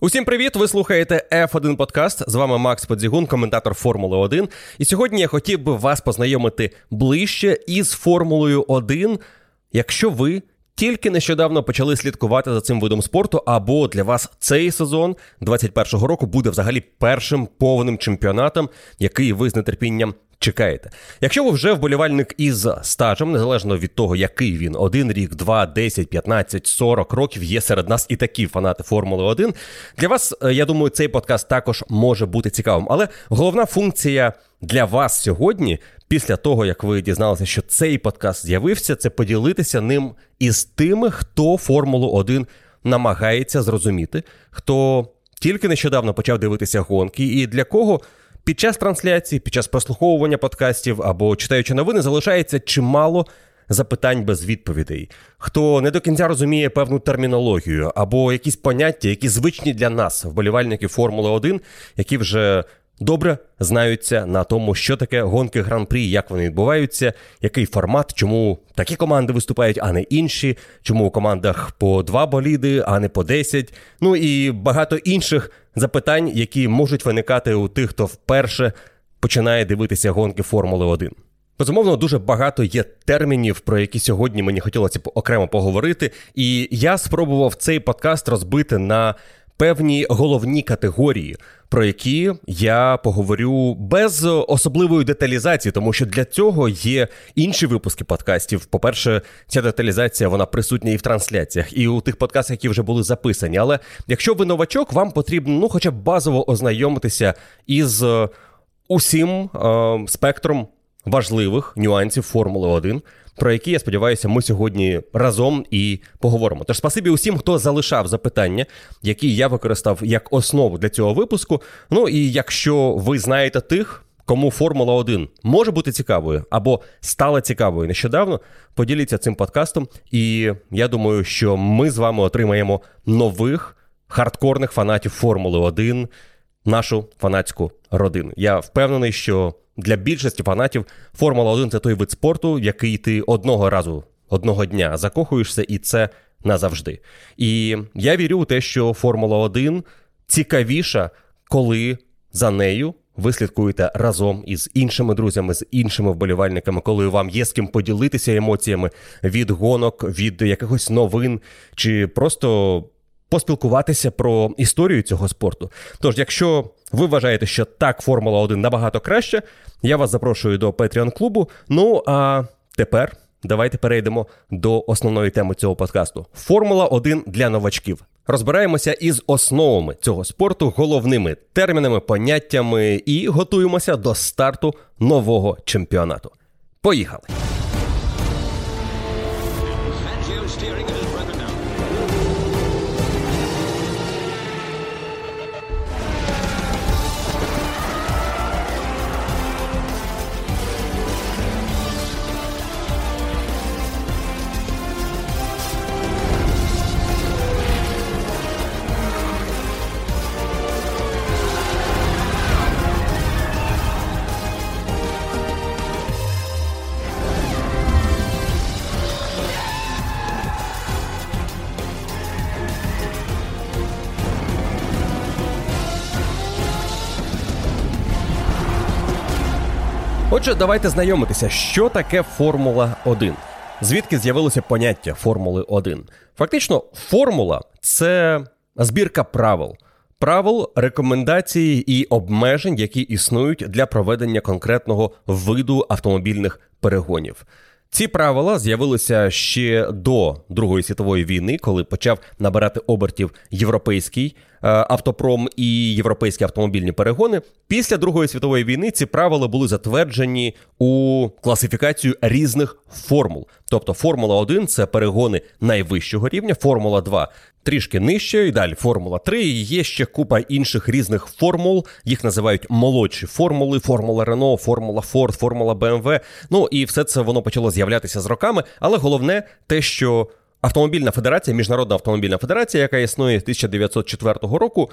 Усім привіт! Ви слухаєте F1 Подкаст. З вами Макс Подзігун, коментатор Формули 1. І сьогодні я хотів би вас познайомити ближче із Формулою 1, якщо ви тільки нещодавно почали слідкувати за цим видом спорту, або для вас цей сезон 21-го року буде взагалі першим повним чемпіонатом, який ви з нетерпінням чекаєте. Якщо ви вже вболівальник із стажем, незалежно від того, який він, один рік, два, 10, 15, 40 років, є серед нас і такі фанати Формули 1. Для вас, е, я думаю, цей подкаст також може бути цікавим. Але головна функція для вас сьогодні, після того, як ви дізналися, що цей подкаст з'явився, це поділитися ним із тими, хто Формулу 1 намагається зрозуміти, хто тільки нещодавно почав дивитися гонки, і для кого під час трансляції, під час прослуховування подкастів або читаючи новини, залишається чимало запитань без відповідей. Хто не до кінця розуміє певну термінологію або якісь поняття, які звичні для нас, вболівальники Формули 1, які вже добре знаються на тому, що таке гонки гран-прі, як вони відбуваються, який формат, чому такі команди виступають, а не інші, чому у командах по два боліди, а не по десять. Ну і багато інших запитань, які можуть виникати у тих, хто вперше починає дивитися гонки Формули 1. Безумовно, дуже багато є термінів, про які сьогодні мені хотілося окремо поговорити. І я спробував цей подкаст розбити на певні головні категорії, про які я поговорю без особливої деталізації, тому що для цього є інші випуски подкастів. По-перше, ця деталізація вона присутня і в трансляціях, і у тих подкастах, які вже були записані. Але якщо ви новачок, вам потрібно ну, хоча б базово ознайомитися із е, усім е- спектром важливих нюансів Формули 1 про які я сподіваюся, ми сьогодні разом і поговоримо. Тож, спасибі усім, хто залишав запитання, які я використав як основу для цього випуску. Ну і якщо ви знаєте тих. Кому Формула 1 може бути цікавою або стала цікавою нещодавно, поділіться цим подкастом, і я думаю, що ми з вами отримаємо нових хардкорних фанатів Формули 1, нашу фанатську родину. Я впевнений, що для більшості фанатів Формула 1 це той вид спорту, який ти одного разу, одного дня закохуєшся, і це назавжди. І я вірю у те, що Формула 1 цікавіша, коли за нею. Ви слідкуєте разом із іншими друзями, з іншими вболівальниками, коли вам є з ким поділитися емоціями від гонок, від якихось новин, чи просто поспілкуватися про історію цього спорту. Тож, якщо ви вважаєте, що так Формула 1 набагато краще, я вас запрошую до Patreon клубу. Ну а тепер давайте перейдемо до основної теми цього подкасту: Формула 1 для новачків. Розбираємося із основами цього спорту, головними термінами, поняттями і готуємося до старту нового чемпіонату. Поїхали! Отже, давайте знайомитися, що таке Формула 1. Звідки з'явилося поняття Формули 1? Фактично, формула це збірка правил. Правил, рекомендацій і обмежень, які існують для проведення конкретного виду автомобільних перегонів. Ці правила з'явилися ще до Другої світової війни, коли почав набирати обертів європейський автопром і європейські автомобільні перегони. Після Другої світової війни ці правила були затверджені у класифікацію різних формул. Тобто Формула 1 це перегони найвищого рівня, Формула 2 трішки нижче, і далі Формула 3. І Є ще купа інших різних формул. Їх називають молодші формули, Формула Рено, Формула Форд, Формула БМВ. Ну і все це воно почало з'являтися з роками. Але головне те, що Автомобільна федерація, Міжнародна автомобільна федерація, яка існує з 1904 року,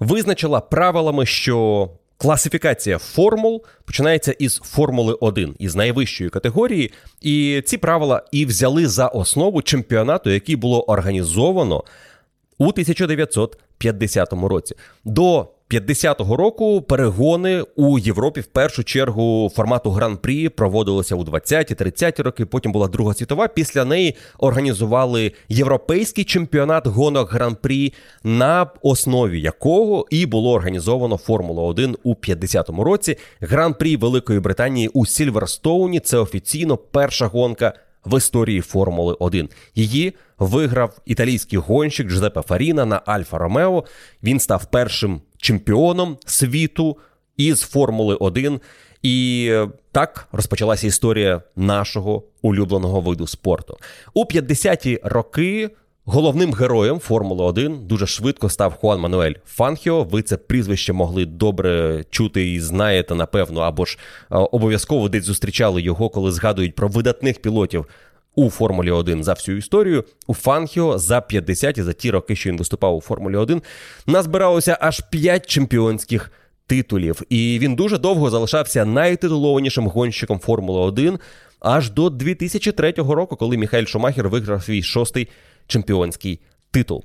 визначила правилами, що класифікація формул починається із Формули 1, із найвищої категорії. І ці правила і взяли за основу чемпіонату, який було організовано у 1950 році. До 50-го року перегони у Європі в першу чергу формату гран-прі проводилися у 20-ті, 30-ті роки. Потім була Друга світова. Після неї організували європейський чемпіонат гонок гран-прі, на основі якого і було організовано Формула 1 у 50-му році. Гран-прі Великої Британії у Сільверстоуні. Це офіційно перша гонка в історії Формули 1. Її виграв італійський гонщик Джузеппе Фаріна на Альфа Ромео. Він став першим чемпіоном світу із Формули 1. І е, так розпочалася історія нашого улюбленого виду спорту. У 50-ті роки головним героєм Формули 1 дуже швидко став Хуан Мануель Фанхіо. Ви це прізвище могли добре чути і знаєте, напевно, або ж е, обов'язково десь зустрічали його, коли згадують про видатних пілотів у Формулі 1 за всю історію. У Фанхіо за 50 і за ті роки, що він виступав у Формулі 1, назбиралося аж 5 чемпіонських титулів. І він дуже довго залишався найтитулованішим гонщиком Формули 1 аж до 2003 року, коли Міхаель Шумахер виграв свій шостий чемпіонський титул.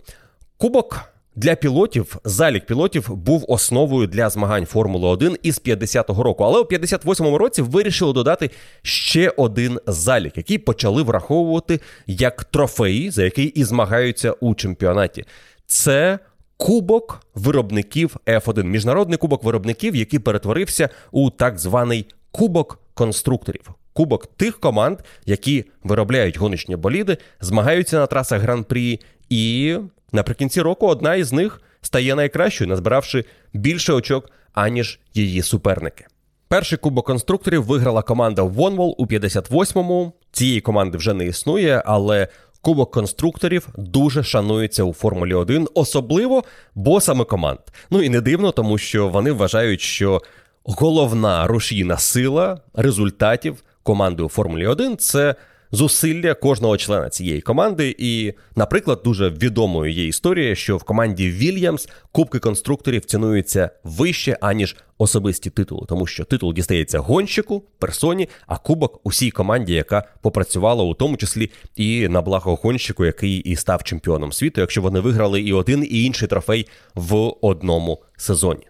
Кубок для пілотів залік пілотів був основою для змагань Формули 1 із 50-го року. Але у 58-му році вирішили додати ще один залік, який почали враховувати як трофеї, за який і змагаються у чемпіонаті. Це кубок виробників F1, міжнародний кубок виробників, який перетворився у так званий кубок конструкторів. Кубок тих команд, які виробляють гоночні боліди, змагаються на трасах гран-прі і Наприкінці року одна із них стає найкращою, назбиравши більше очок, аніж її суперники. Перший кубок конструкторів виграла команда Вонвол у 58-му. Цієї команди вже не існує, але кубок конструкторів дуже шанується у Формулі 1, особливо босами команд. Ну і не дивно, тому що вони вважають, що головна рушійна сила результатів команди у Формулі 1 це зусилля кожного члена цієї команди. І, наприклад, дуже відомою є історія, що в команді Вільямс кубки конструкторів цінуються вище, аніж особисті титули, тому що титул дістається гонщику, персоні, а кубок усій команді, яка попрацювала у тому числі і на благо гонщику, який і став чемпіоном світу, якщо вони виграли і один, і інший трофей в одному сезоні.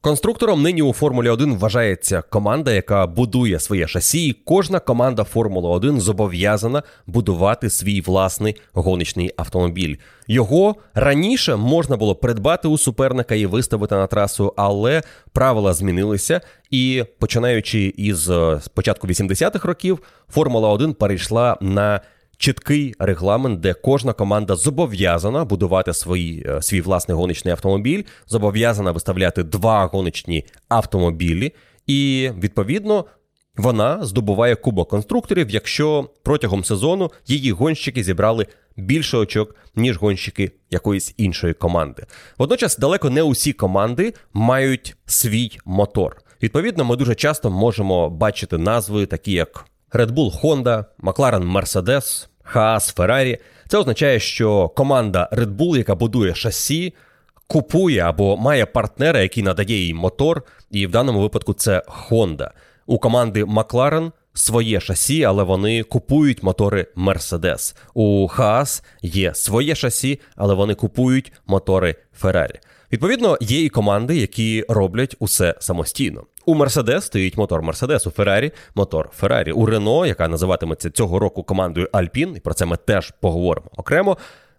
Конструктором нині у Формулі 1 вважається команда, яка будує своє шасі. і Кожна команда Формули 1 зобов'язана будувати свій власний гоночний автомобіль. Його раніше можна було придбати у суперника і виставити на трасу, але правила змінилися. І починаючи із е, початку 80-х років, Формула 1 перейшла на чіткий регламент, де кожна команда зобов'язана будувати свій, е, свій власний гоночний автомобіль, зобов'язана виставляти два гоночні автомобілі, і відповідно. Вона здобуває кубок конструкторів, якщо протягом сезону її гонщики зібрали більше очок, ніж гонщики якоїсь іншої команди. Водночас, далеко не усі команди мають свій мотор. Відповідно, ми дуже часто можемо бачити назви, такі як Red Bull Honda, McLaren Mercedes, Haas Ferrari. Це означає, що команда Red Bull, яка будує шасі, купує або має партнера, який надає їй мотор, і в даному випадку це Honda. У команди McLaren своє шасі, але вони купують мотори Mercedes. У Haas є своє шасі, але вони купують мотори Ferrari. Відповідно, є і команди, які роблять усе самостійно. У Мерседес стоїть мотор Мерседес, у Феррарі мотор Феррарі. У Рено, яка називатиметься цього року командою Альпін, і про це ми теж поговоримо окремо.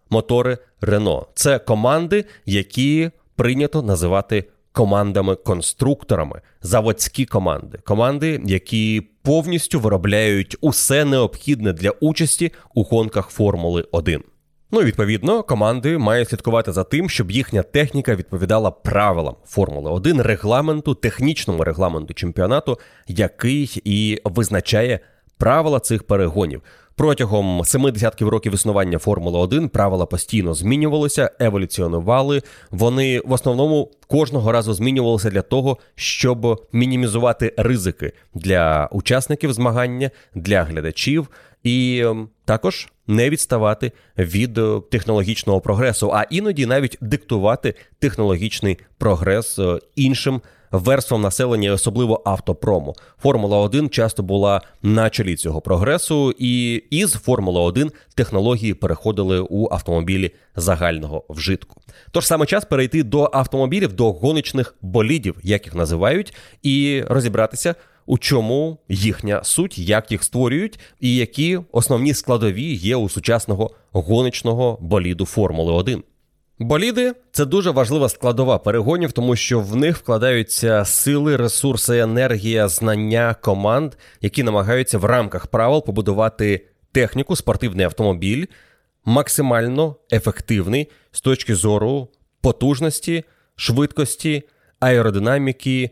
Мотори Рено. Це команди, які прийнято називати командами-конструкторами, заводські команди, команди, які повністю виробляють усе необхідне для участі у гонках Формули 1. Ну відповідно команди мають слідкувати за тим, щоб їхня техніка відповідала правилам Формули 1, регламенту, технічному регламенту чемпіонату, який і визначає правила цих перегонів. Протягом семи десятків років існування Формули 1 правила постійно змінювалися, еволюціонували. Вони в основному кожного разу змінювалися для того, щоб мінімізувати ризики для учасників змагання, для глядачів. І ем, також не відставати від е, технологічного прогресу, а іноді навіть диктувати технологічний прогрес е, іншим верствам населення, особливо автопрому. Формула 1 часто була на чолі цього прогресу, і із Формула 1 технології переходили у автомобілі загального вжитку. Тож саме час перейти до автомобілів, до гоночних болідів, як їх називають, і розібратися. У чому їхня суть, як їх створюють, і які основні складові є у сучасного гоночного боліду Формули 1. Боліди це дуже важлива складова перегонів, тому що в них вкладаються сили, ресурси, енергія, знання команд, які намагаються в рамках правил побудувати техніку, спортивний автомобіль, максимально ефективний з точки зору потужності, швидкості, аеродинаміки.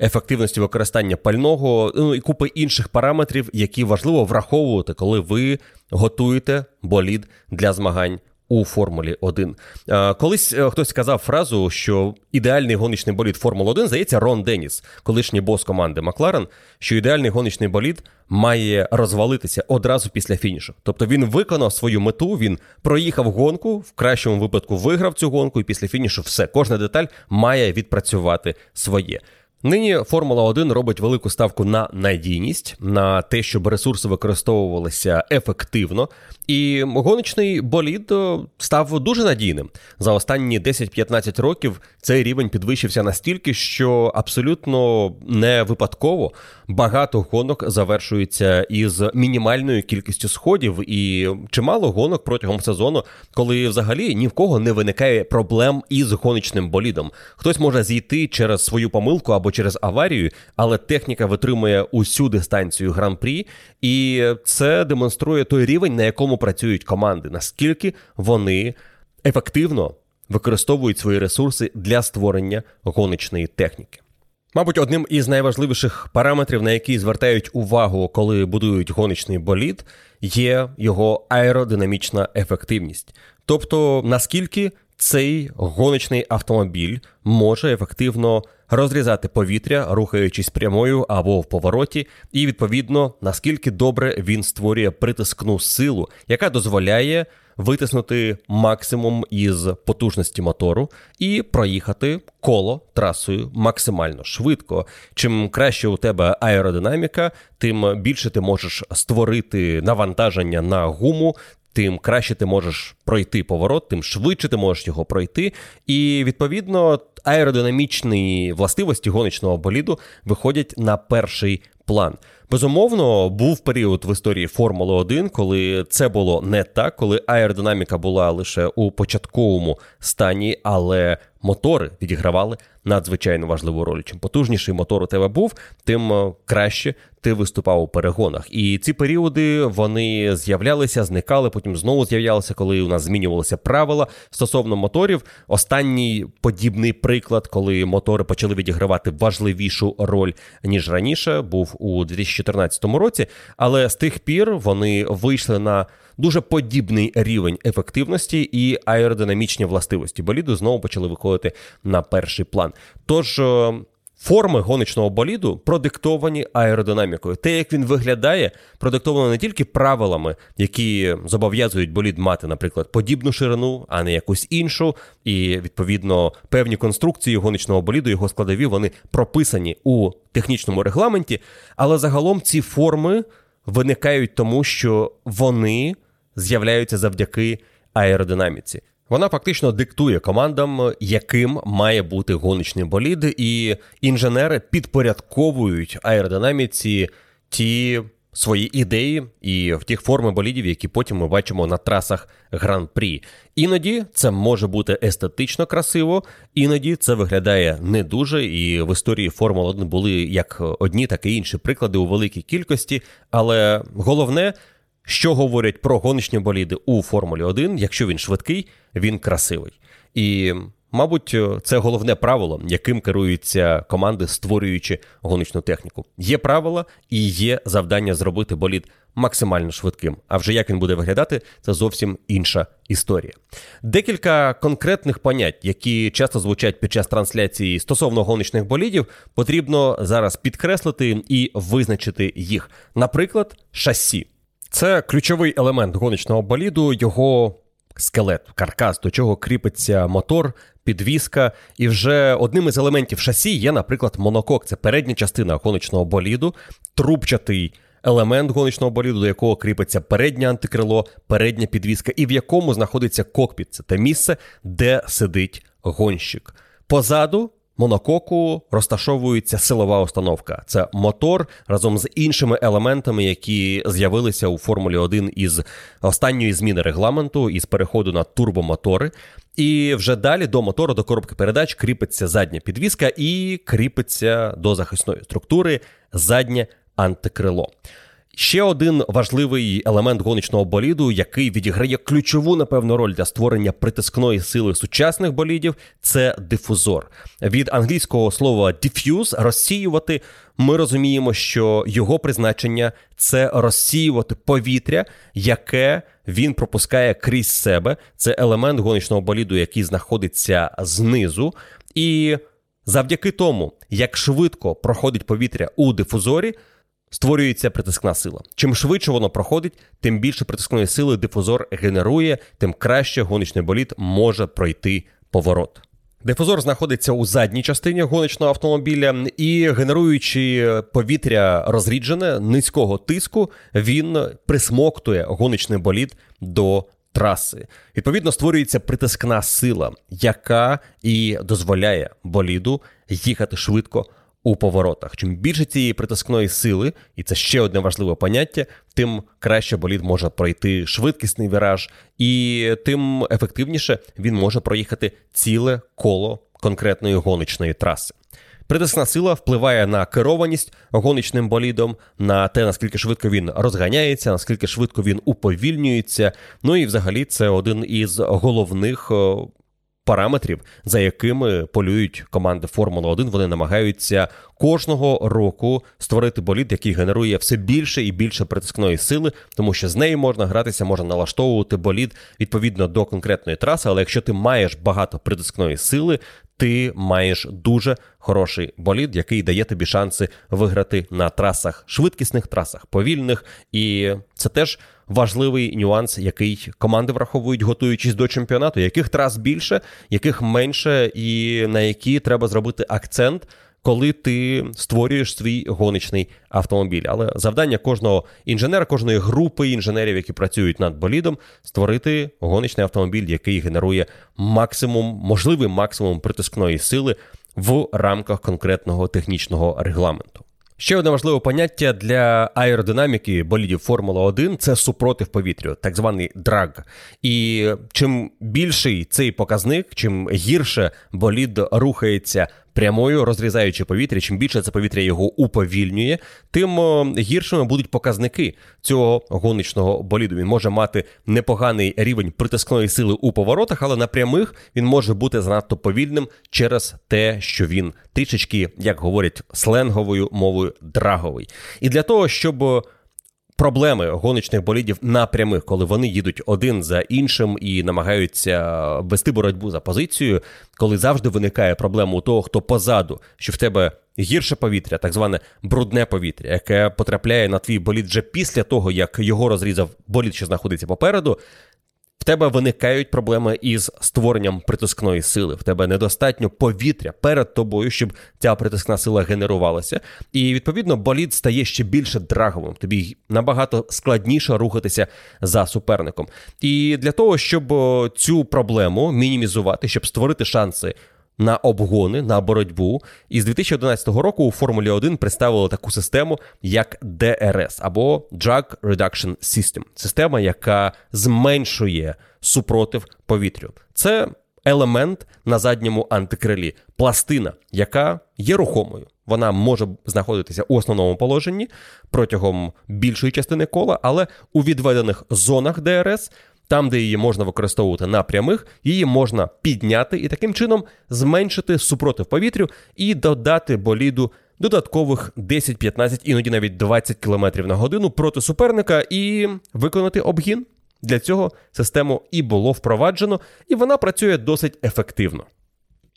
Ефективності використання пального, ну і купи інших параметрів, які важливо враховувати, коли ви готуєте болід для змагань у Формулі 1. Е, колись е, хтось сказав фразу, що ідеальний гоночний болід Формули 1, здається, Рон Деніс, колишній бос команди Макларен, що ідеальний гоночний болід має розвалитися одразу після фінішу. Тобто він виконав свою мету, він проїхав гонку, в кращому випадку виграв цю гонку, і після фінішу все. Кожна деталь має відпрацювати своє. Нині Формула 1 робить велику ставку на надійність, на те, щоб ресурси використовувалися ефективно. І гоночний болід е, став дуже надійним. За останні 10-15 років цей рівень підвищився настільки, що абсолютно не випадково багато гонок завершується із мінімальною кількістю сходів, і чимало гонок протягом сезону, коли взагалі ні в кого не виникає проблем із гоночним болідом. Хтось може зійти через свою помилку або через аварію, але техніка витримує усю дистанцію гран-прі, і це демонструє той рівень, на якому працюють команди, наскільки вони ефективно використовують свої ресурси для створення гоночної техніки. Мабуть, одним із найважливіших параметрів, на які звертають увагу, коли будують гоночний болід, є його аеродинамічна ефективність. Тобто наскільки цей гоночний автомобіль може ефективно розрізати повітря, рухаючись прямою або в повороті, і відповідно наскільки добре він створює притискну силу, яка дозволяє витиснути максимум із потужності мотору і проїхати коло трасою максимально швидко. Чим краще у тебе аеродинаміка, тим більше ти можеш створити навантаження на гуму, тим краще ти можеш пройти поворот, тим швидше ти можеш його пройти. І відповідно аеродинамічні властивості гоночного боліду виходять на перший план. Безумовно, був період в історії Формули 1, коли це було не так, коли аеродинаміка була лише у початковому стані, але мотори відігравали надзвичайно важливу роль. Чим потужніший мотор у тебе був, тим е, краще ти виступав у перегонах. І ці періоди вони з'являлися, зникали, потім знову з'являлися, коли у нас змінювалися правила стосовно моторів. Останній подібний приклад, коли мотори почали відігравати важливішу роль ніж раніше, був у 2014 році. Але з тих пір вони вийшли на дуже подібний рівень ефективності і аеродинамічні властивості боліду знову почали виходити на перший план. Тож. Е, форми гоночного боліду продиктовані аеродинамікою. Те, як він виглядає, продиктовано не тільки правилами, які зобов'язують болід мати, наприклад, подібну ширину, а не якусь іншу. І відповідно певні конструкції гоночного боліду, його складові, вони прописані у технічному регламенті. Але загалом ці форми виникають тому, що вони з'являються завдяки аеродинаміці. Вона фактично диктує командам, яким має бути гоночний болід, і інженери підпорядковують аеродинаміці ті свої ідеї і в тих форми болідів, які потім ми бачимо на трасах гран-прі. Іноді це може бути естетично красиво, іноді це виглядає не дуже. І в історії Формули 1 були як одні, так і інші приклади у великій кількості. Але головне. Що говорять про гоночні боліди у Формулі 1, якщо він швидкий, він красивий. І, мабуть, це головне правило, яким керуються команди, створюючи гоночну техніку. Є правила і є завдання зробити болід максимально швидким. А вже як він буде виглядати, це зовсім інша історія. Декілька конкретних понять, які часто звучать під час трансляції стосовно гоночних болідів, потрібно зараз підкреслити і визначити їх. Наприклад, шасі. Це ключовий елемент гоночного боліду, його скелет, каркас, до чого кріпиться мотор, підвіска. І вже одним із елементів шасі є, наприклад, монокок. Це передня частина гоночного боліду, трубчатий. Елемент гоночного боліду, до якого кріпиться переднє антикрило, передня підвіска, і в якому знаходиться кокпіт. Це те місце, де сидить гонщик. Позаду монококу розташовується силова установка. Це мотор разом з іншими елементами, які з'явилися у Формулі 1 із останньої зміни регламенту, із переходу на турбомотори. І вже далі до мотору, до коробки передач кріпиться задня підвіска і кріпиться до захисної структури заднє антикрило. Ще один важливий елемент гоночного боліду, який відіграє ключову, напевно, роль для створення притискної сили сучасних болідів, це дифузор. Від англійського слова diffuse – розсіювати. Ми розуміємо, що його призначення це розсіювати повітря, яке він пропускає крізь себе. Це елемент гоночного боліду, який знаходиться знизу. І завдяки тому, як швидко проходить повітря у дифузорі створюється притискна сила. Чим швидше воно проходить, тим більше притискної сили дифузор генерує, тим краще гоночний болід може пройти поворот. Дифузор знаходиться у задній частині гоночного автомобіля, і генеруючи повітря розріджене низького тиску, він присмоктує гоночний болід до траси. Відповідно, створюється притискна сила, яка і дозволяє боліду їхати швидко у поворотах. Чим більше цієї притискної сили, і це ще одне важливе поняття, тим краще болід може пройти швидкісний віраж, і тим ефективніше він може проїхати ціле коло конкретної гоночної траси. Притискна сила впливає на керованість гоночним болідом, на те, наскільки швидко він розганяється, наскільки швидко він уповільнюється. Ну і взагалі це один із головних параметрів, за якими полюють команди Формули 1. Вони намагаються кожного року створити болід, який генерує все більше і більше притискної сили, тому що з нею можна гратися, можна налаштовувати болід відповідно до конкретної траси. Але якщо ти маєш багато притискної сили, ти маєш дуже хороший болід, який дає тобі шанси виграти на трасах швидкісних, трасах повільних, і це теж важливий нюанс, який команди враховують, готуючись до чемпіонату, яких трас більше, яких менше, і на які треба зробити акцент. Коли ти створюєш свій гоночний автомобіль, але завдання кожного інженера, кожної групи інженерів, які працюють над болідом, створити гоночний автомобіль, який генерує максимум, можливий максимум притискної сили в рамках конкретного технічного регламенту. Ще одне важливе поняття для аеродинаміки болідів Формула 1 це супротив повітрю, так званий драг. І чим більший цей показник, чим гірше болід рухається прямою, розрізаючи повітря, чим більше це повітря його уповільнює, тим гіршими будуть показники цього гоночного боліду. Він може мати непоганий рівень притискної сили у поворотах, але на прямих він може бути занадто повільним через те, що він трішечки, як говорять сленговою мовою, драговий. І для того, щоб проблеми гоночних болідів на прямих, коли вони їдуть один за іншим і намагаються вести боротьбу за позицію, коли завжди виникає проблема у того, хто позаду, що в тебе гірше повітря, так зване брудне повітря, яке потрапляє на твій болід вже після того, як його розрізав болід, що знаходиться попереду в тебе виникають проблеми із створенням притискної сили. В тебе недостатньо повітря перед тобою, щоб ця притискна сила генерувалася. І відповідно болід стає ще більше драговим. Тобі набагато складніше рухатися за суперником. І для того, щоб цю проблему мінімізувати, щоб створити шанси на обгони, на боротьбу. І з 2011 року у Формулі 1 представили таку систему, як DRS або Drug Reduction System. Система, яка зменшує супротив повітрю. Це елемент на задньому антикрилі, пластина, яка є рухомою. Вона може знаходитися у основному положенні протягом більшої частини кола, але у відведених зонах ДРС там, де її можна використовувати на прямих, її можна підняти і таким чином зменшити супротив повітрю і додати боліду додаткових 10-15, іноді навіть 20 км на годину проти суперника і виконати обгін. Для цього систему і було впроваджено, і вона працює досить ефективно.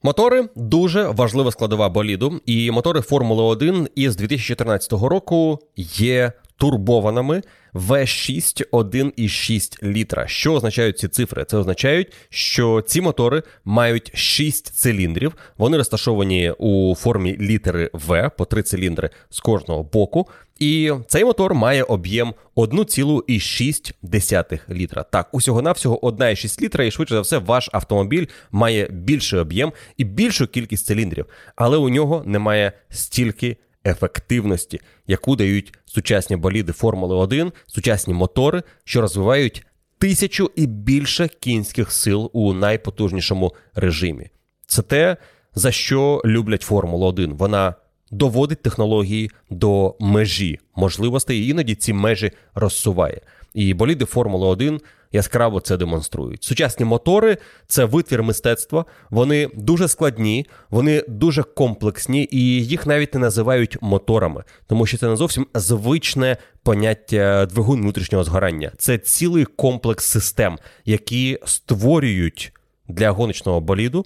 Мотори дуже важлива складова боліду, і мотори Формули 1 із 2014 року є турбованими V6 1,6 літра. Що означають ці цифри? Це означають, що ці мотори мають 6 циліндрів. Вони розташовані у формі літери В по 3 циліндри з кожного боку. І цей мотор має об'єм 1,6 літра. Так, усього-навсього 1,6 літра, і швидше за все, ваш автомобіль має більший об'єм і більшу кількість циліндрів, але у нього немає стільки ефективності, яку дають сучасні боліди Формули 1, сучасні мотори, що розвивають тисячу і більше кінських сил у найпотужнішому режимі. Це те, за що люблять Формулу 1. Вона доводить технології до межі можливостей, іноді ці межі розсуває. І боліди Формули 1 яскраво це демонструють. Сучасні мотори це витвір мистецтва, вони дуже складні, вони дуже комплексні, і їх навіть не називають моторами, тому що це не зовсім звичне поняття двигун внутрішнього згорання. Це цілий комплекс систем, які створюють для гоночного боліду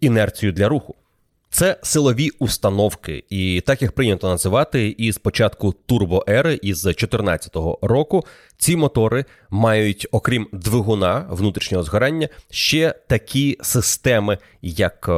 інерцію для руху. Це силові установки, і так їх прийнято називати. І з початку турбоери із 2014 року ці мотори мають, окрім двигуна внутрішнього згорання, ще такі системи, як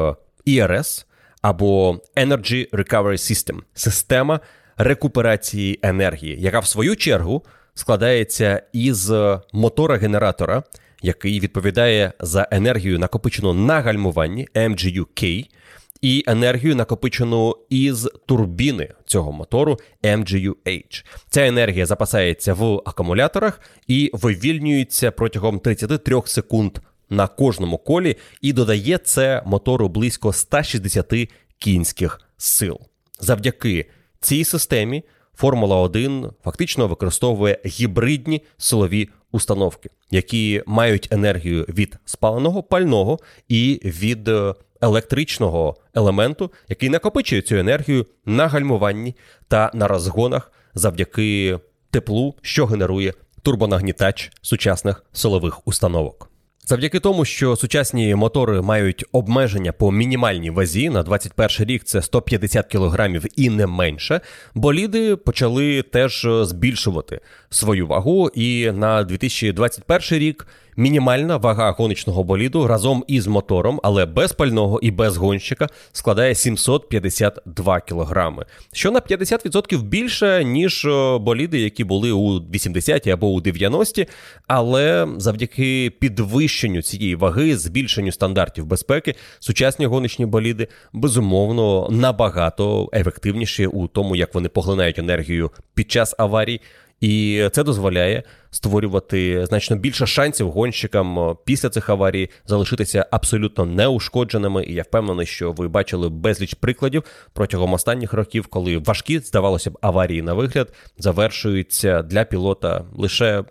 ERS або Energy Recovery System – система рекуперації енергії, яка в свою чергу складається із мотора генератора, який відповідає за енергію накопичену на гальмуванні MGU-K – і енергію, накопичену із турбіни цього мотору MGU-H. Ця енергія запасається в акумуляторах і вивільнюється протягом 33 секунд на кожному колі, і додає це мотору близько 160 кінських сил. Завдяки цій системі Формула 1 фактично використовує гібридні силові установки, які мають енергію від спаленого пального і від е, електричного елементу, який накопичує цю енергію на гальмуванні та на розгонах завдяки теплу, що генерує турбонагнітач сучасних силових установок. Завдяки тому, що сучасні мотори мають обмеження по мінімальній вазі на 21 рік це 150 кілограмів і не менше, боліди почали теж збільшувати свою вагу. І на 2021 рік Мінімальна вага гоночного боліду разом із мотором, але без пального і без гонщика, складає 752 кілограми, що на 50% більше, ніж боліди, які були у 80-ті або у 90-ті. Але завдяки підвищенню цієї ваги, збільшенню стандартів безпеки, сучасні гоночні боліди безумовно набагато ефективніші у тому, як вони поглинають енергію під час аварій. І це дозволяє створювати значно більше шансів гонщикам е, після цих аварій залишитися абсолютно неушкодженими. І я впевнений, що ви бачили безліч прикладів протягом останніх років, коли важкі, здавалося б, аварії на вигляд завершуються для пілота лише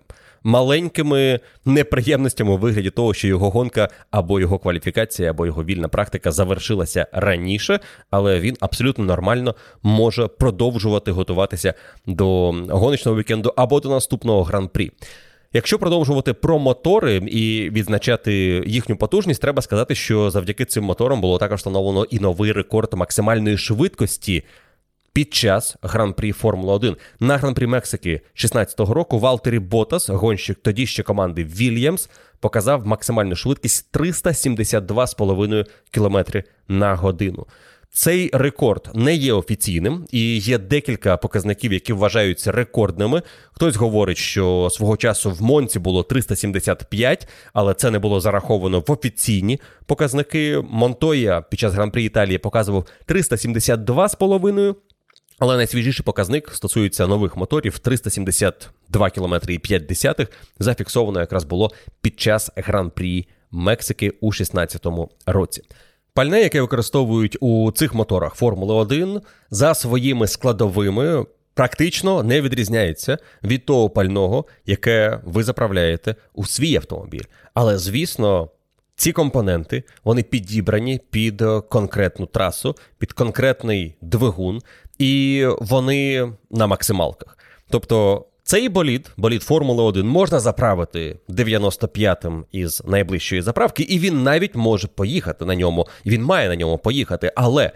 маленькими неприємностями у вигляді того, що його гонка або його кваліфікація, або його вільна практика завершилася раніше, але він абсолютно нормально може продовжувати готуватися до гоночного вікенду або до наступного гран-прі. Якщо продовжувати про мотори і відзначати їхню потужність, треба сказати, що завдяки цим моторам було також встановлено і новий рекорд максимальної швидкості під час гран-прі Формула 1 на гран-прі Мексики 2016 року Валтері Ботас, гонщик тоді ще команди Вільямс, показав максимальну швидкість 372,5 км на годину. Цей рекорд не є офіційним і є декілька показників, які вважаються рекордними. Хтось говорить, що свого часу в Монці було 375, але це не було зараховано в офіційні показники. Монтоя під час гран-прі Італії показував 372,5 але найсвіжіший показник стосується нових моторів 372 км і 5 десятих. Зафіксовано якраз було під час гран-прі Мексики у 2016 році. Пальне, яке використовують у цих моторах Формули 1, за своїми складовими практично не відрізняється від того пального, яке ви заправляєте у свій автомобіль. Але звісно. Ці компоненти вони підібрані під конкретну трасу, під конкретний двигун, і вони на максималках. Тобто цей болід, болід Формули 1, можна заправити 95-м із найближчої заправки, і він навіть може поїхати на ньому, і він має на ньому поїхати. Але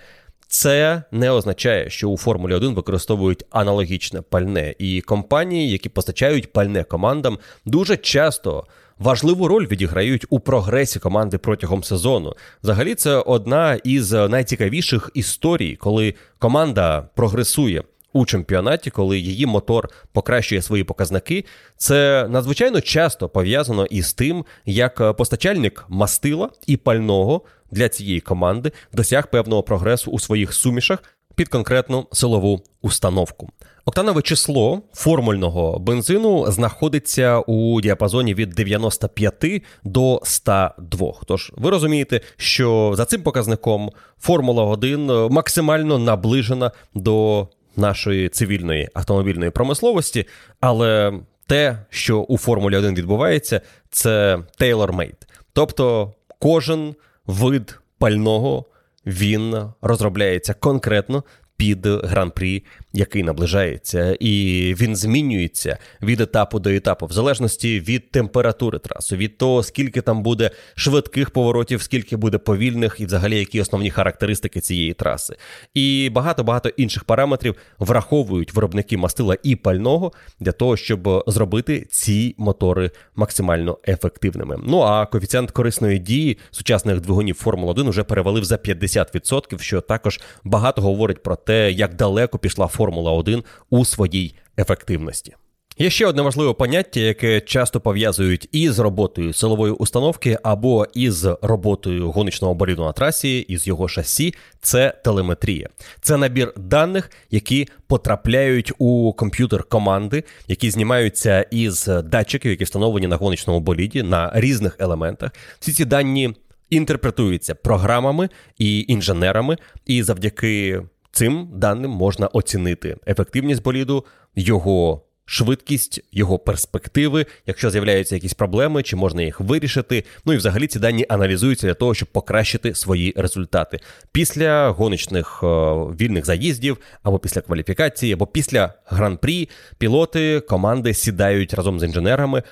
Це не означає, що у Формулі 1 використовують аналогічне пальне, і компанії, які постачають пальне командам, дуже часто важливу роль відіграють у прогресі команди протягом сезону. Взагалі, це одна із найцікавіших історій, коли команда прогресує. У чемпіонаті, коли її мотор покращує свої показники, це надзвичайно часто пов'язано із тим, як постачальник мастила і пального для цієї команди досяг певного прогресу у своїх сумішах під конкретну силову установку. Октанове число формульного бензину знаходиться у діапазоні від 95 до 102. Тож ви розумієте, що за цим показником Формула 1 максимально наближена до нашої цивільної автомобільної промисловості, але те, що у Формулі 1 відбувається, це tailor-made. Тобто кожен вид пального він розробляється конкретно під гран-прі, який наближається, і він змінюється від етапу до етапу, в залежності від температури траси, від того, скільки там буде швидких поворотів, скільки буде повільних, і взагалі які основні характеристики цієї траси. І багато багато інших параметрів враховують виробники мастила і пального для того, щоб зробити ці мотори максимально ефективними. Ну а коефіцієнт корисної дії сучасних двигунів Формула 1 вже перевалив за 50%, що також багато говорить про те, як далеко пішла Формула 1 у своїй ефективності. Є ще одне важливе поняття, яке часто пов'язують із роботою силової установки або із роботою гоночного боліду на трасі, із його шасі. Це телеметрія. Це набір даних, які потрапляють у комп'ютер команди, які знімаються із датчиків, які встановлені на гоночному боліді на різних елементах. Всі ці дані інтерпретуються програмами і інженерами, і завдяки Цим даним можна оцінити ефективність боліду, його швидкість, його перспективи, якщо з'являються якісь проблеми, чи можна їх вирішити. Ну і взагалі ці дані аналізуються для того, щоб покращити свої результати після гоночних е, вільних заїздів, або після кваліфікації, або після гран-прі пілоти команди сідають разом з інженерами.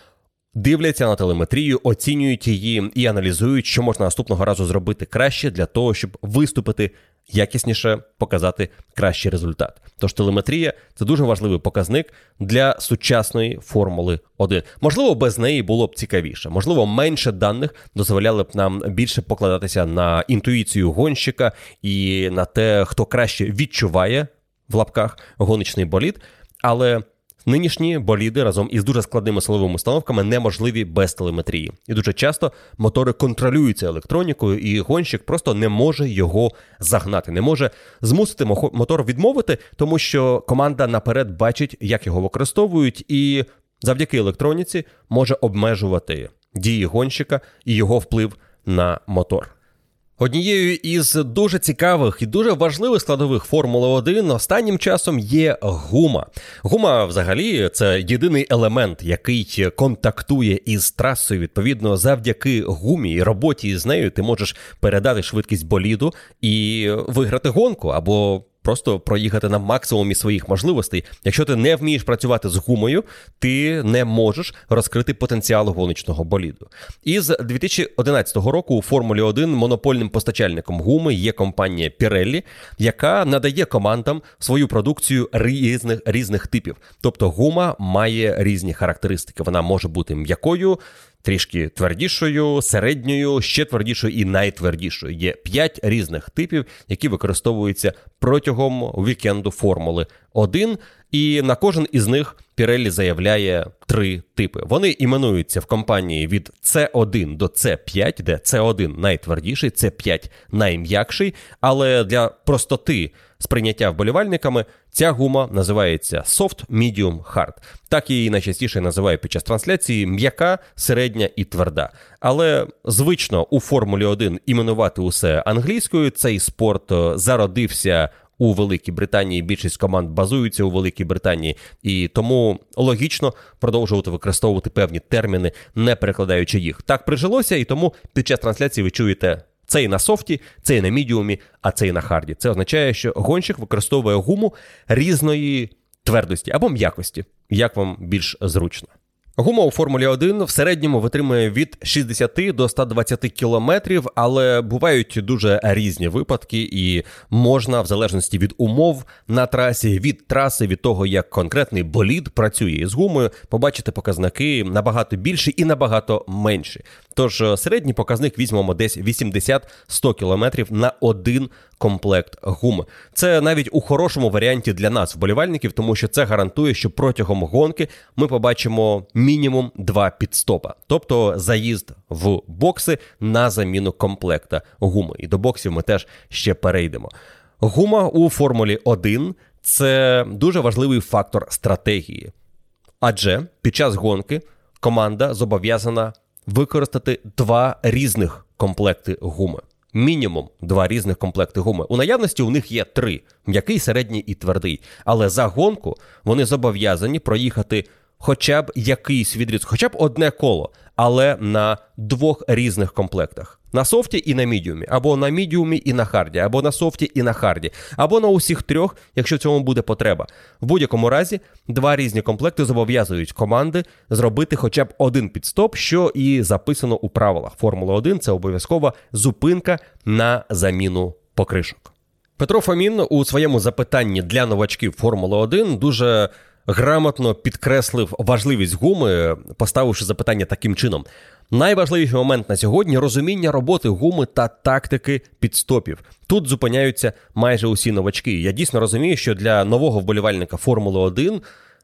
Дивляться на телеметрію, оцінюють її і аналізують, що можна наступного разу зробити краще для того, щоб виступити якісніше, показати кращий результат. Тож телеметрія це дуже важливий показник для сучасної формули 1. Можливо, без неї було б цікавіше, можливо, менше даних дозволяли б нам більше покладатися на інтуїцію гонщика і на те, хто краще відчуває в лапках гоночний болід. Але Нинішні боліди разом із дуже складними силовими установками неможливі без телеметрії, і дуже часто мотори контролюються електронікою, і гонщик просто не може його загнати, не може змусити мотор відмовити, тому що команда наперед бачить, як його використовують, і завдяки електроніці може обмежувати дії гонщика і його вплив на мотор. Однією із дуже цікавих і дуже важливих складових Формули 1 останнім часом є гума. Гума, взагалі, це єдиний елемент, який контактує із трасою. Відповідно, завдяки гумі і роботі з нею ти можеш передати швидкість боліду і виграти гонку або просто проїхати на максимумі своїх можливостей. Якщо ти не вмієш працювати з гумою, ти не можеш розкрити потенціал гоночного боліду. І з 2011 року у Формулі 1 монопольним постачальником гуми є компанія Pirelli, яка надає командам свою продукцію різних різних типів. Тобто гума має різні характеристики. Вона може бути м'якою трішки твердішою, середньою, ще твердішою і найтвердішою. Є п'ять різних типів, які використовуються протягом вікенду Формули 1. І на кожен із них Pirelli заявляє три типи. Вони іменуються в компанії від C1 до C5, де C1 найтвердіший, C5 найм'якший. Але для простоти сприйняття вболівальниками ця гума називається Soft Medium Hard. Так її найчастіше називають під час трансляції м'яка, середня і тверда. Але звично у Формулі 1 іменувати усе англійською. Цей спорт е, зародився у Великій Британії. Більшість команд базуються у Великій Британії, і тому логічно продовжувати використовувати певні терміни, не перекладаючи їх. Так прижилося, і тому під час трансляції ви чуєте. Цей на софті, цей на мідіумі, а цей на харді. Це означає, що гонщик використовує гуму різної твердості або м'якості, як вам більш зручно. Гума у Формулі 1 в середньому витримує від 60 до 120 кілометрів, але бувають дуже різні випадки, і можна, в залежності від умов на трасі, від траси, від того, як конкретний болід працює із гумою, побачити показники набагато більші і набагато менші. Тож е, середній показник візьмемо десь 80-100 кілометрів на один комплект гуми. Це навіть у хорошому варіанті для нас, вболівальників, тому що це гарантує, що протягом гонки ми побачимо мінімум два підстопа, тобто заїзд в бокси на заміну комплекта гуми. І до боксів ми теж ще перейдемо. Гума у Формулі 1 це дуже важливий фактор стратегії, адже під час гонки команда зобов'язана використати два різних комплекти гуми. Мінімум два різних комплекти гуми. У наявності у них є три: м'який, середній і твердий. Але за гонку вони зобов'язані проїхати хоча б якийсь відріз, хоча б одне коло, але на двох різних комплектах. На софті і на мідіумі, або на мідіумі і на харді, або на софті і на харді, або на усіх трьох, якщо цьому буде потреба. В будь-якому разі, два різні комплекти зобов'язують команди зробити хоча б один підстоп, що і записано у правилах. Формула 1 це обов'язкова зупинка на заміну покришок. Петро Фомін у своєму запитанні для новачків Формули 1 дуже грамотно підкреслив важливість гуми, поставивши запитання таким чином. Найважливіший момент на сьогодні розуміння роботи гуми та тактики підстопів. Тут зупиняються майже усі новачки. Я дійсно розумію, що для нового вболівальника Формули 1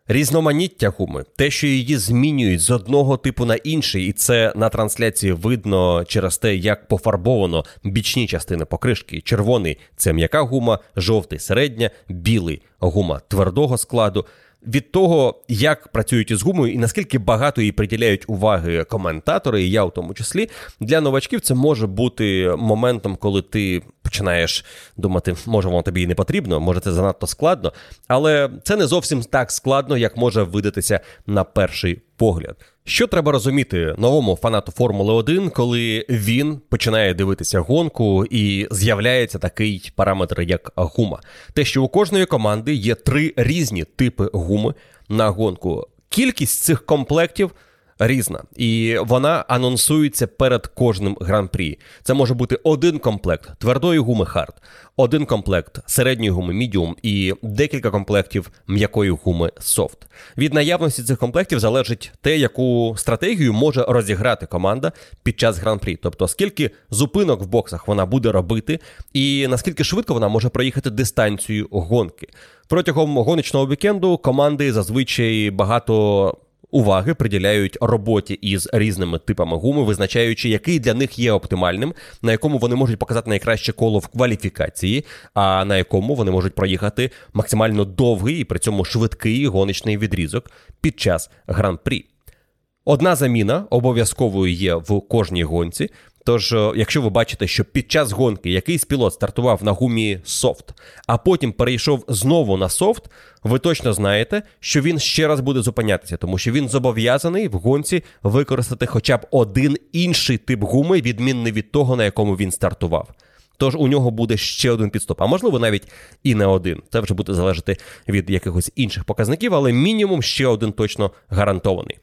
різноманіття гуми, те, що її змінюють з одного типу на інший, і це на трансляції видно через те, як пофарбовано бічні частини покришки. Червоний це м'яка гума, жовтий середня, білий гума твердого складу від того, як працюють із гумою і наскільки багато їй приділяють уваги коментатори, і я в тому числі для новачків це може бути моментом, коли ти починаєш думати, може воно тобі і не потрібно, може це занадто складно, але це не зовсім так складно, як може видатися на перший погляд. Що треба розуміти новому фанату Формули 1, коли він починає дивитися гонку і з'являється такий параметр, як гума? Те, що у кожної команди є три різні типи гуми на гонку. Кількість цих комплектів різна, і вона анонсується перед кожним гран-прі. Це може бути один комплект твердої гуми hard, один комплект середньої гуми мідіум і декілька комплектів м'якої гуми софт. Від наявності цих комплектів залежить те, яку стратегію може розіграти команда під час гран-прі, тобто скільки зупинок в боксах вона буде робити, і наскільки швидко вона може проїхати дистанцію гонки. Протягом гоночного вікенду команди зазвичай багато уваги приділяють роботі із різними типами гуми, визначаючи, який для них є оптимальним, на якому вони можуть показати найкраще коло в кваліфікації, а на якому вони можуть проїхати максимально довгий і при цьому швидкий гоночний відрізок під час гран-прі. Одна заміна обов'язковою є в кожній гонці. Тож, е, якщо ви бачите, що під час гонки якийсь пілот стартував на гумі софт, а потім перейшов знову на софт, ви точно знаєте, що він ще раз буде зупинятися, тому що він зобов'язаний в гонці використати хоча б один інший тип гуми, відмінний від того, на якому він стартував. Тож у нього буде ще один підстоп, а можливо навіть і не один. Це вже буде залежати від якихось інших показників, але мінімум ще один точно гарантований.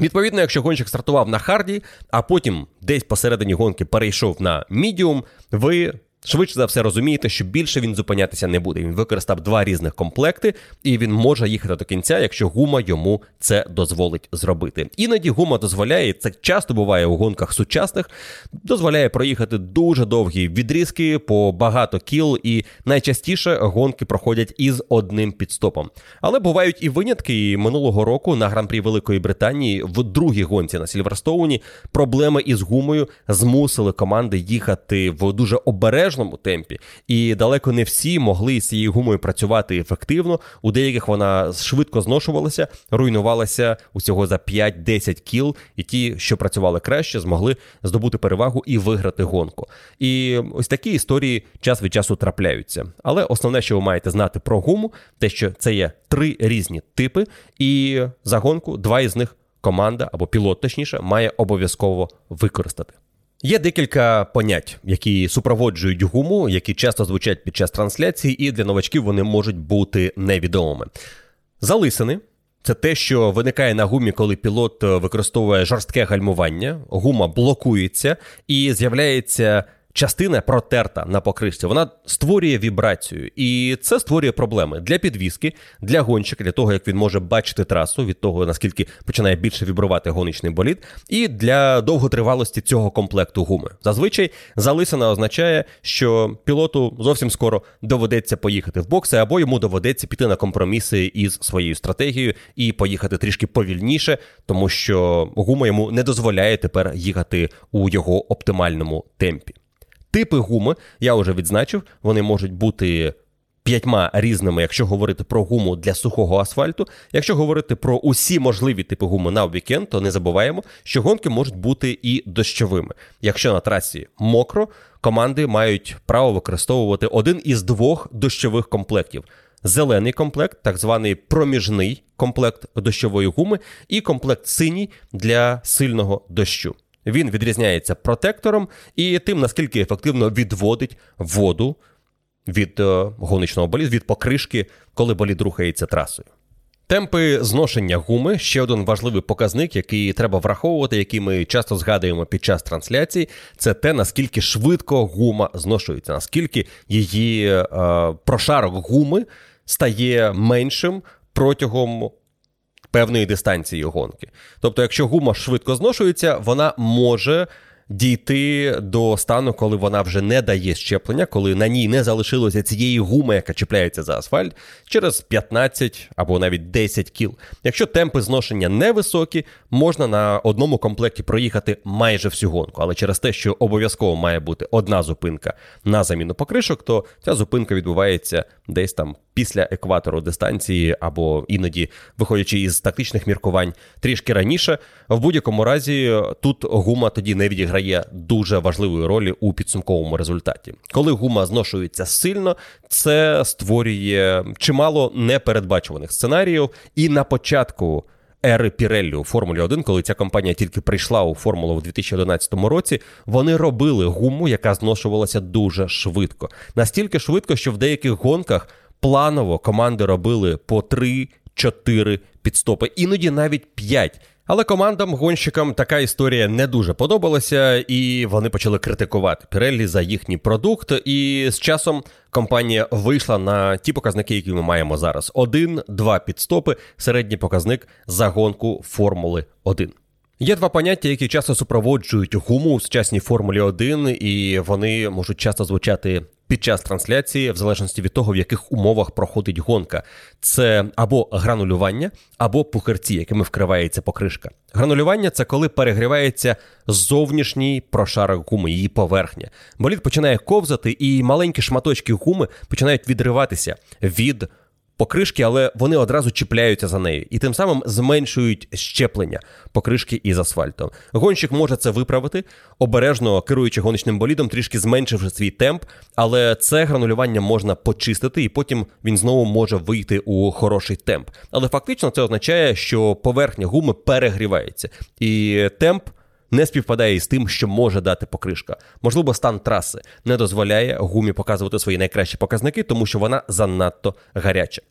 Відповідно, якщо гонщик стартував на харді, а потім десь посередині гонки перейшов на мідіум, ви Швидше за все розумієте, що більше він зупинятися не буде. Він використав два різних комплекти, і він може їхати до кінця, якщо гума йому це дозволить зробити. Іноді гума дозволяє, це часто буває у гонках сучасних, дозволяє проїхати дуже довгі відрізки по багато кіл, і найчастіше гонки проходять із одним підстопом. Але бувають і винятки. І минулого року на гран-прі Великої Британії в другій гонці на Сільверстоуні проблеми із гумою змусили команди їхати в дуже обережно обережному темпі, і далеко не всі могли з цією гумою працювати ефективно. У деяких вона швидко зношувалася, руйнувалася усього за 5-10 кіл, і ті, що працювали краще, змогли здобути перевагу і виграти гонку. І ось такі історії час від часу трапляються. Але основне, що ви маєте знати про гуму, те, що це є три різні типи, і за гонку два із них команда або пілот, точніше, має обов'язково використати. Є декілька понять, які супроводжують гуму, які часто звучать під час трансляції, і для новачків вони можуть бути невідомими. Залисини Це те, що виникає на гумі, коли пілот використовує жорстке гальмування, гума блокується і з'являється частина протерта на покришці, вона створює вібрацію, і це створює проблеми для підвіски, для гонщика, для того, як він може бачити трасу, від того наскільки починає більше вібрувати гоночний болід, і для довготривалості цього комплекту гуми. Зазвичай залисина означає, що пілоту зовсім скоро доведеться поїхати в бокси, або йому доведеться піти на компроміси із своєю стратегією і поїхати трішки повільніше, тому що гума йому не дозволяє тепер їхати у його оптимальному темпі. Типи гуми я вже відзначив, вони можуть бути п'ятьма різними, якщо говорити про гуму для сухого асфальту. Якщо говорити про усі можливі типи гуми на вікенд, то не забуваємо, що гонки можуть бути і дощовими. Якщо на трасі мокро, команди мають право використовувати один із двох дощових комплектів. Зелений комплект, так званий проміжний комплект дощової гуми, і комплект синій для сильного дощу. Він відрізняється протектором і тим, наскільки ефективно відводить воду від е, гоночного боліду, від покришки, коли болід рухається трасою. Темпи зношення гуми ще один важливий показник, який треба враховувати, який ми часто згадуємо під час трансляції, це те, наскільки швидко гума зношується, наскільки її е, прошарок гуми стає меншим протягом певної дистанції гонки. Тобто, якщо гума швидко зношується, вона може дійти до стану, коли вона вже не дає щеплення, коли на ній не залишилося цієї гуми, яка чіпляється за асфальт, через 15 або навіть 10 кіл. Якщо темпи зношення невисокі, можна на одному комплекті проїхати майже всю гонку. Але через те, що обов'язково має бути одна зупинка на заміну покришок, то ця зупинка відбувається десь там після екватору дистанції, або іноді, виходячи із тактичних міркувань, трішки раніше. В будь-якому разі тут гума тоді не відіграє дуже важливої ролі у підсумковому результаті. Коли гума зношується сильно, це створює чимало непередбачуваних сценаріїв, і на початку. Ери Піреллі у Формулі 1, коли ця компанія тільки прийшла у формулу в 2011 році, вони робили гуму, яка зношувалася дуже швидко. Настільки швидко, що в деяких гонках планово команди робили по 3-4 підстопи, іноді навіть 5. Але командам-гонщикам така історія не дуже подобалася, і вони почали критикувати Піреллі за їхній продукт. І з часом компанія вийшла на ті показники, які ми маємо зараз: один-два підстопи, середній показник за гонку Формули 1. Є два поняття, які часто супроводжують гуму у сучасній Формулі 1, і вони можуть часто звучати під час трансляції, в залежності від того, в яких умовах проходить гонка. Це або гранулювання, або пухарці, якими вкривається покришка. Гранулювання це коли перегрівається зовнішній прошарок гуми, її поверхня. Болід починає ковзати, і маленькі шматочки гуми починають відриватися від покришки, але вони одразу чіпляються за нею і тим самим зменшують щеплення покришки із асфальтом. Гонщик може це виправити, обережно керуючи гоночним болідом, трішки зменшивши свій темп, але це гранулювання можна почистити, і потім він знову може вийти у хороший темп. Але фактично це означає, що поверхня гуми перегрівається, і темп не співпадає із тим, що може дати покришка. Можливо, стан траси не дозволяє гумі показувати свої найкращі показники, тому що вона занадто гаряча.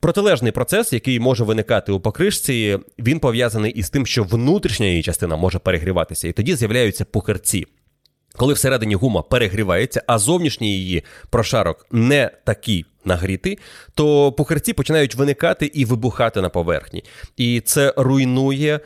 Протилежний процес, який може виникати у покришці, він пов'язаний із тим, що внутрішня її частина може перегріватися, і тоді з'являються пухарці. Коли всередині гума перегрівається, а зовнішній її прошарок не такий нагрітий, то пухарці починають виникати і вибухати на поверхні. І це руйнує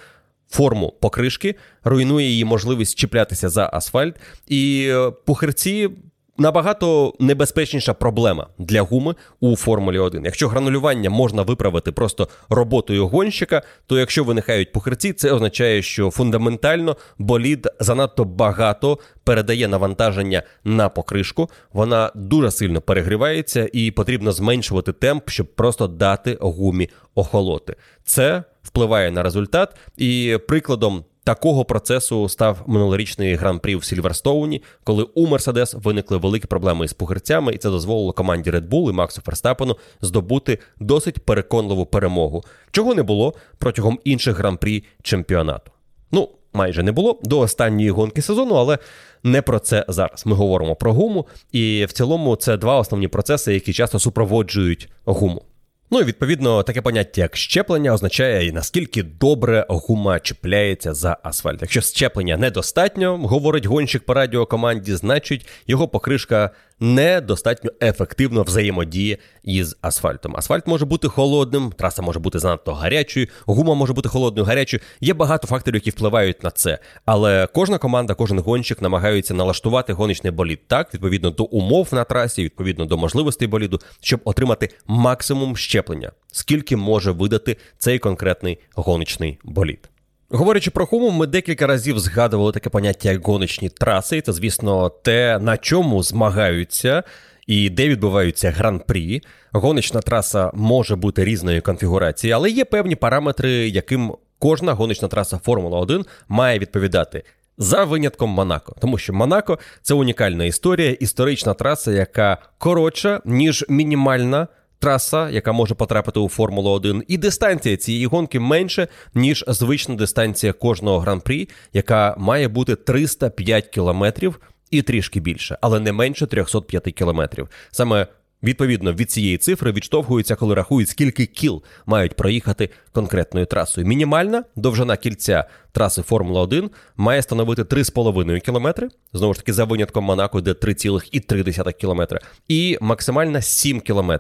форму покришки, руйнує її можливість чіплятися за асфальт, і е, пухирці. Набагато небезпечніша проблема для гуми у Формулі 1. Якщо гранулювання можна виправити просто роботою гонщика, то якщо виникають пухирці, це означає, що фундаментально болід занадто багато передає навантаження на покришку. Вона дуже сильно перегрівається, і потрібно зменшувати темп, щоб просто дати гумі охолоти. Це впливає на результат. І прикладом такого процесу став минулорічний гран-прі в Сільверстоуні, коли у Мерседес виникли великі проблеми із пухарцями, і це дозволило команді Red Bull і Максу Ферстапену здобути досить переконливу перемогу, чого не було протягом інших гран-прі чемпіонату. Ну, майже не було до останньої гонки сезону, але не про це зараз. Ми говоримо про гуму, і в цілому це два основні процеси, які часто супроводжують гуму. Ну і відповідно таке поняття, як щеплення, означає наскільки добре гума чіпляється за асфальт. Якщо щеплення недостатньо, говорить гонщик по радіокоманді, значить його покришка недостатньо ефективно взаємодіє із асфальтом. Асфальт може бути холодним, траса може бути занадто гарячою, гума може бути холодною, гарячою. Є багато факторів, які впливають на це. Але кожна команда, кожен гонщик намагаються налаштувати гоночний болід так, відповідно до умов на трасі, відповідно до можливостей боліду, щоб отримати максимум щеплення, скільки може видати цей конкретний гоночний болід. Говорячи про хуму, ми декілька разів згадували таке поняття як гоночні траси. Це, звісно, те, на чому змагаються і де відбуваються гран-прі. Гоночна траса може бути різної конфігурації, але є певні параметри, яким кожна гоночна траса Формула 1 має відповідати. За винятком Монако, тому що Монако це унікальна історія, історична траса, яка коротша ніж мінімальна траса, яка може потрапити у Формулу 1, і дистанція цієї гонки менше, ніж звична дистанція кожного гран-прі, яка має бути 305 кілометрів і трішки більше, але не менше 305 кілометрів. Саме Відповідно від цієї цифри відштовхуються, коли рахують, скільки кіл мають проїхати конкретною трасою. Мінімальна довжина кільця траси Формула 1 має становити 3,5 км, знову ж таки, за винятком Монако, де 3,3 км, і максимальна 7 км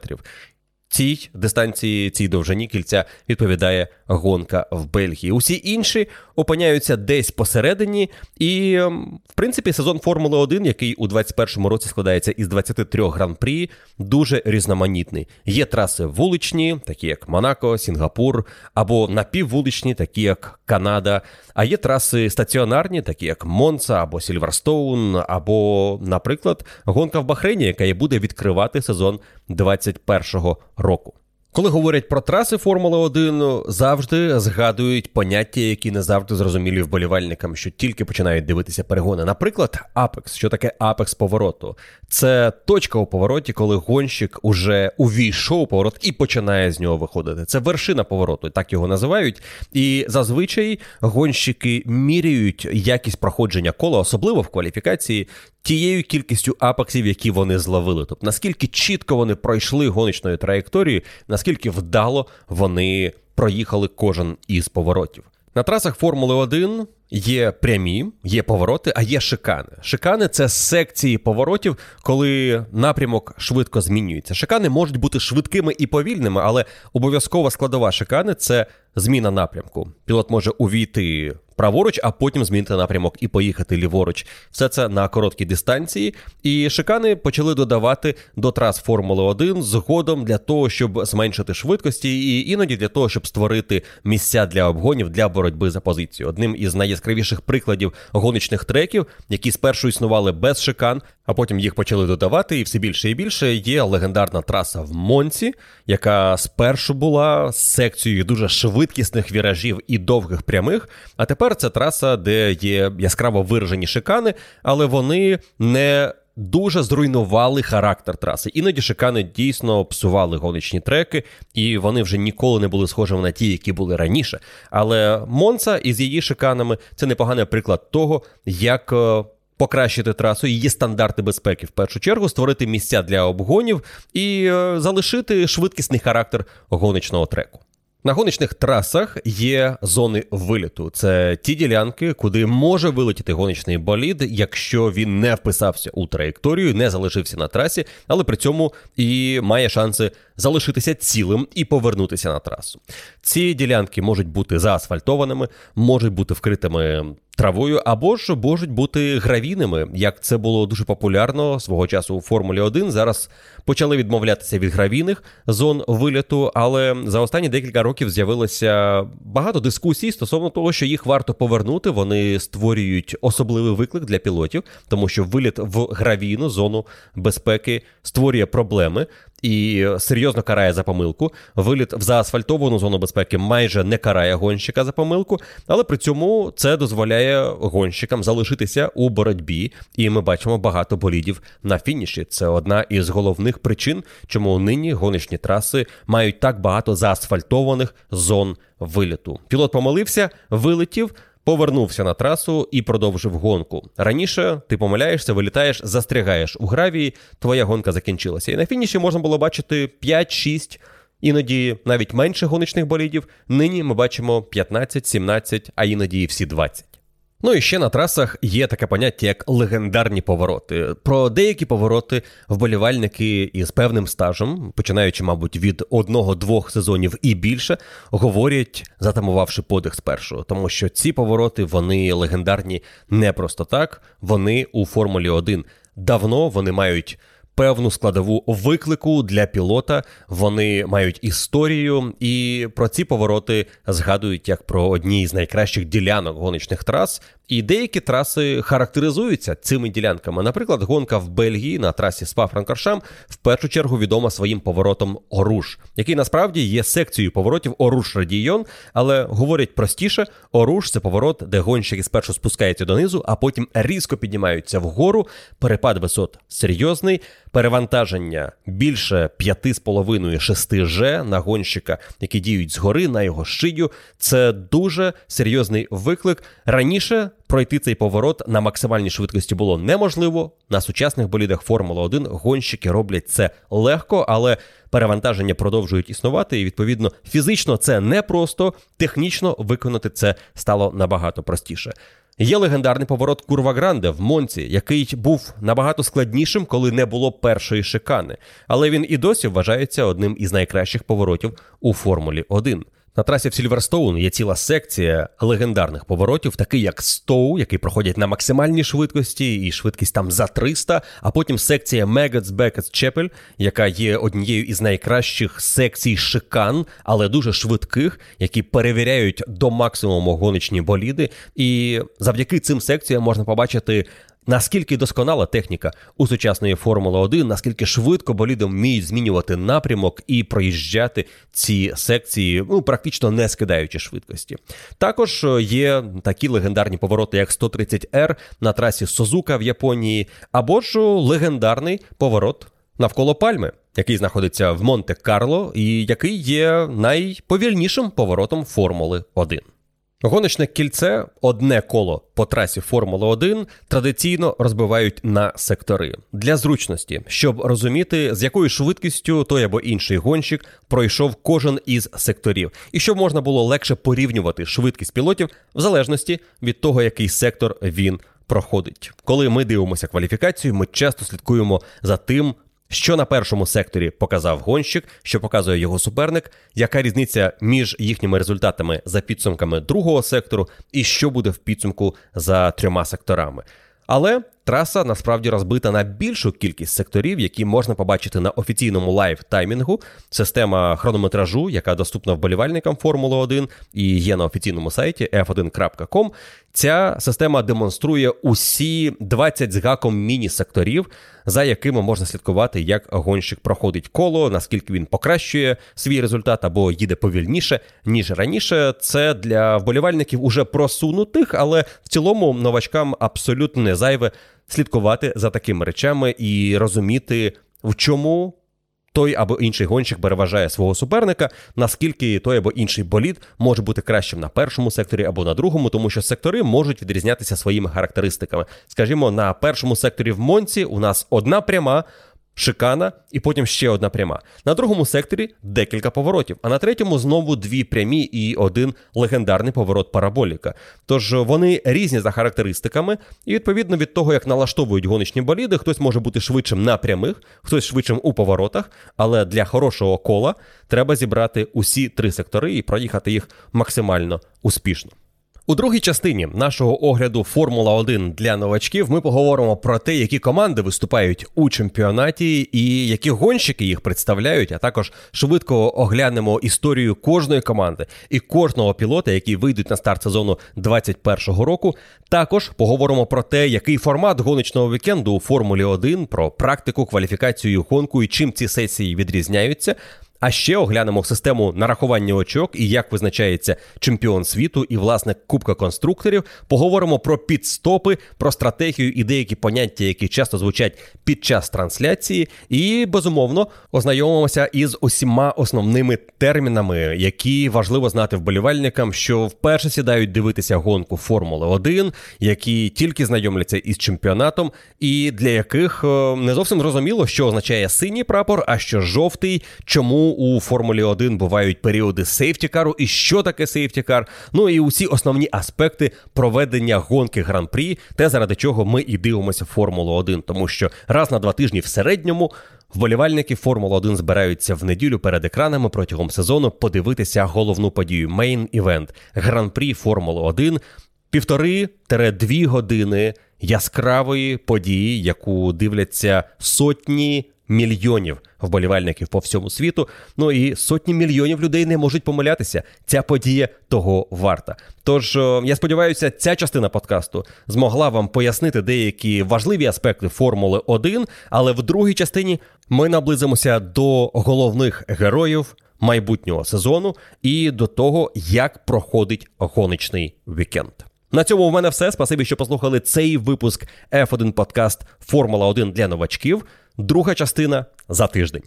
цій дистанції, цій довжині кільця відповідає гонка в Бельгії. Усі інші опиняються десь посередині. І, ем, в принципі, сезон Формули 1, який у 2021 році складається із 23 гран-прі, дуже різноманітний. Є траси вуличні, такі як Монако, Сінгапур, або напіввуличні, такі як Канада. А є траси стаціонарні, такі як Монца або Сільверстоун, або, наприклад, гонка в Бахрейні, яка і буде відкривати сезон 2021 року. Коли говорять про траси Формули 1, завжди згадують поняття, які не завжди зрозумілі вболівальникам, що тільки починають дивитися перегони. Наприклад, апекс. Що таке апекс повороту? Це точка у повороті, коли гонщик уже увійшов у поворот і починає з нього виходити. Це вершина повороту, так його називають. І зазвичай гонщики міряють якість проходження кола, особливо в кваліфікації, тією кількістю апексів, які вони зловили. Тобто наскільки чітко вони пройшли гоночною траєкторією, наскільки вдало вони проїхали кожен із поворотів. На трасах Формули 1 є прямі, є повороти, а є шикани. Шикани це секції поворотів, коли напрямок швидко змінюється. Шикани можуть бути швидкими і повільними, але обов'язкова складова шикани це зміна напрямку. Пілот може увійти праворуч, а потім змінити напрямок і поїхати ліворуч. Все це на короткій дистанції. І шикани почали додавати до трас Формули 1 згодом для того, щоб зменшити швидкості, і іноді для того, щоб створити місця для обгонів для боротьби за позицію. Одним із найяскравіших прикладів гоночних треків, які спершу існували без шикан, а потім їх почали додавати, і все більше і більше є легендарна траса в Монці, яка спершу була секцією дуже швидкісних віражів і довгих прямих. А тепер це траса, де є яскраво виражені шикани, але вони не. Дуже зруйнували характер траси. Іноді шикани дійсно псували гоночні треки, і вони вже ніколи не були схожими на ті, які були раніше. Але Монца із її шиканами це непоганий приклад того, як е, покращити трасу, її стандарти безпеки в першу чергу, створити місця для обгонів і е, залишити швидкісний характер гоночного треку. На гоночних трасах є зони виліту. Це ті ділянки, куди може вилетіти гоночний болід, якщо він не вписався у траєкторію, не залишився на трасі, але при цьому і має шанси залишитися цілим і повернутися на трасу. Ці ділянки можуть бути заасфальтованими, можуть бути вкритими травою, або ж можуть бути гравійними, як це було дуже популярно свого часу у Формулі 1. Зараз почали відмовлятися від гравійних зон виліту, але за останні декілька років з'явилося багато дискусій стосовно того, що їх варто повернути. Вони створюють особливий виклик для пілотів, тому що виліт в гравійну зону безпеки створює проблеми і серйозно карає за помилку. Виліт в заасфальтовану зону безпеки майже не карає гонщика за помилку, але при цьому це дозволяє гонщикам залишитися у боротьбі, і ми бачимо багато болідів на фініші. Це одна із головних причин, чому нині гоночні траси мають так багато заасфальтованих зон виліту. Пілот помилився, вилетів повернувся на трасу і продовжив гонку. Раніше ти помиляєшся, вилітаєш, застрягаєш у гравії, твоя гонка закінчилася. І на фініші можна було бачити 5-6 іноді навіть менше гоночних болідів. Нині ми бачимо 15, 17, а іноді всі 20. Ну і ще на трасах є таке поняття, як легендарні повороти. Про деякі повороти вболівальники із певним стажем, починаючи, мабуть, від одного-двох сезонів і більше, говорять, затамувавши подих спершу, тому що ці повороти вони легендарні не просто так. Вони у Формулі 1 давно вони мають певну складову виклику для пілота. Вони мають історію, і про ці повороти згадують як про одні з найкращих ділянок гоночних трас. І деякі траси характеризуються цими ділянками. Наприклад, гонка в Бельгії на трасі спа франкоршам в першу чергу відома своїм поворотом Оруш, який насправді є секцією поворотів Оруш Радійон, але говорять простіше, Оруш це поворот, де гонщики спершу спускаються донизу, а потім різко піднімаються вгору. Перепад висот серйозний, перевантаження більше 5,5-6 Ж на гонщика, які діють згори на його шию. Це дуже серйозний виклик. Раніше пройти цей поворот на максимальній швидкості було неможливо. На сучасних болідах Формула 1 гонщики роблять це легко, але перевантаження продовжують існувати. І відповідно фізично це непросто, технічно виконати це стало набагато простіше. Є легендарний поворот Курва Гранде в Монці, який був набагато складнішим, коли не було першої шикани, але він і досі вважається одним із найкращих поворотів у Формулі 1. На трасі в Сільверстоун є ціла секція легендарних поворотів, такий як Стоу, який проходять на максимальній швидкості, і швидкість там за 300, а потім секція Меготс Бекетс Чепель, яка є однією із найкращих секцій шикан, але дуже швидких, які перевіряють до максимуму гоночні боліди. І завдяки цим секціям можна побачити Наскільки досконала техніка у сучасної Формули 1, наскільки швидко боліди вміють змінювати напрямок і проїжджати ці секції, ну практично не скидаючи швидкості. Також е, є такі легендарні повороти, як 130R на трасі Созука в Японії, або ж легендарний поворот навколо Пальми, який знаходиться в Монте-Карло, і який є найповільнішим поворотом Формули 1. Гоночне кільце, одне коло. По трасі Формули 1 традиційно розбивають на сектори. Для зручності, щоб розуміти, з якою швидкістю той або інший гонщик пройшов кожен із секторів, і щоб можна було легше порівнювати швидкість пілотів в залежності від того, який сектор він проходить. Коли ми дивимося кваліфікацію, ми часто слідкуємо за тим, що на першому секторі показав гонщик, що показує його суперник, яка різниця між їхніми результатами за підсумками другого сектору, і що буде в підсумку за трьома секторами. Але траса насправді розбита на більшу кількість секторів, які можна побачити на офіційному live таймінгу. Система хронометражу, яка доступна вболівальникам Формули 1 і є на офіційному сайті f1.com. Ця система демонструє усі 20 з гаком міні-секторів, за якими можна слідкувати, як гонщик проходить коло, наскільки він покращує свій результат або їде повільніше ніж раніше. Це для вболівальників уже просунутих, але в цілому новачкам абсолютно не зайве слідкувати за такими речами і розуміти, в чому той або інший гонщик переважає свого суперника, наскільки той або інший болід може бути кращим на першому секторі або на другому, тому що сектори можуть відрізнятися своїми характеристиками. Скажімо, на першому секторі в Монці у нас одна пряма шикана, і потім ще одна пряма. На другому секторі декілька поворотів, а на третьому знову дві прямі і один легендарний поворот параболіка. Тож вони різні за характеристиками, і відповідно від того, як налаштовують гоночні боліди, хтось може бути швидшим на прямих, хтось швидшим у поворотах, але для хорошого кола треба зібрати усі три сектори і проїхати їх максимально успішно. У другій частині нашого огляду Формула 1 для новачків ми поговоримо про те, які команди виступають у чемпіонаті і які гонщики їх представляють. А також швидко оглянемо історію кожної команди і кожного пілота, які вийдуть на старт сезону 2021 року. Також поговоримо про те, який формат гоночного вікенду у Формулі 1, про практику, кваліфікацію гонку і чим ці сесії відрізняються. А ще оглянемо систему нарахування очок і як визначається чемпіон світу і власне кубка конструкторів. Поговоримо про підстопи, про стратегію і деякі поняття, які часто звучать під час трансляції. І безумовно ознайомимося із усіма основними термінами, які важливо знати вболівальникам, що вперше сідають дивитися гонку Формули 1, які тільки знайомляться із чемпіонатом, і для яких е, не зовсім зрозуміло, що означає синій прапор, а що жовтий, чому у Формулі 1 бувають періоди safety car у і що таке safety car. Ну і усі основні аспекти проведення гонки гран-прі, те заради чого ми і дивимося Формулу 1, тому що раз на два тижні в середньому. Вболівальники Формули 1 збираються в неділю перед екранами протягом сезону подивитися головну подію main event гран-прі Формули 1 півтори-дві години яскравої події, яку дивляться сотні мільйонів вболівальників по всьому світу. Ну і сотні мільйонів людей не можуть помилятися. Ця подія того варта. Тож я сподіваюся, ця частина подкасту змогла вам пояснити деякі важливі аспекти Формули 1, але в другій частині ми наблизимося до головних героїв. Майбутнього сезону і до того, як проходить гоночний вікенд. На цьому у мене все. Спасибі, що послухали цей випуск F1 подкаст Формула 1 для новачків. Друга частина за тиждень.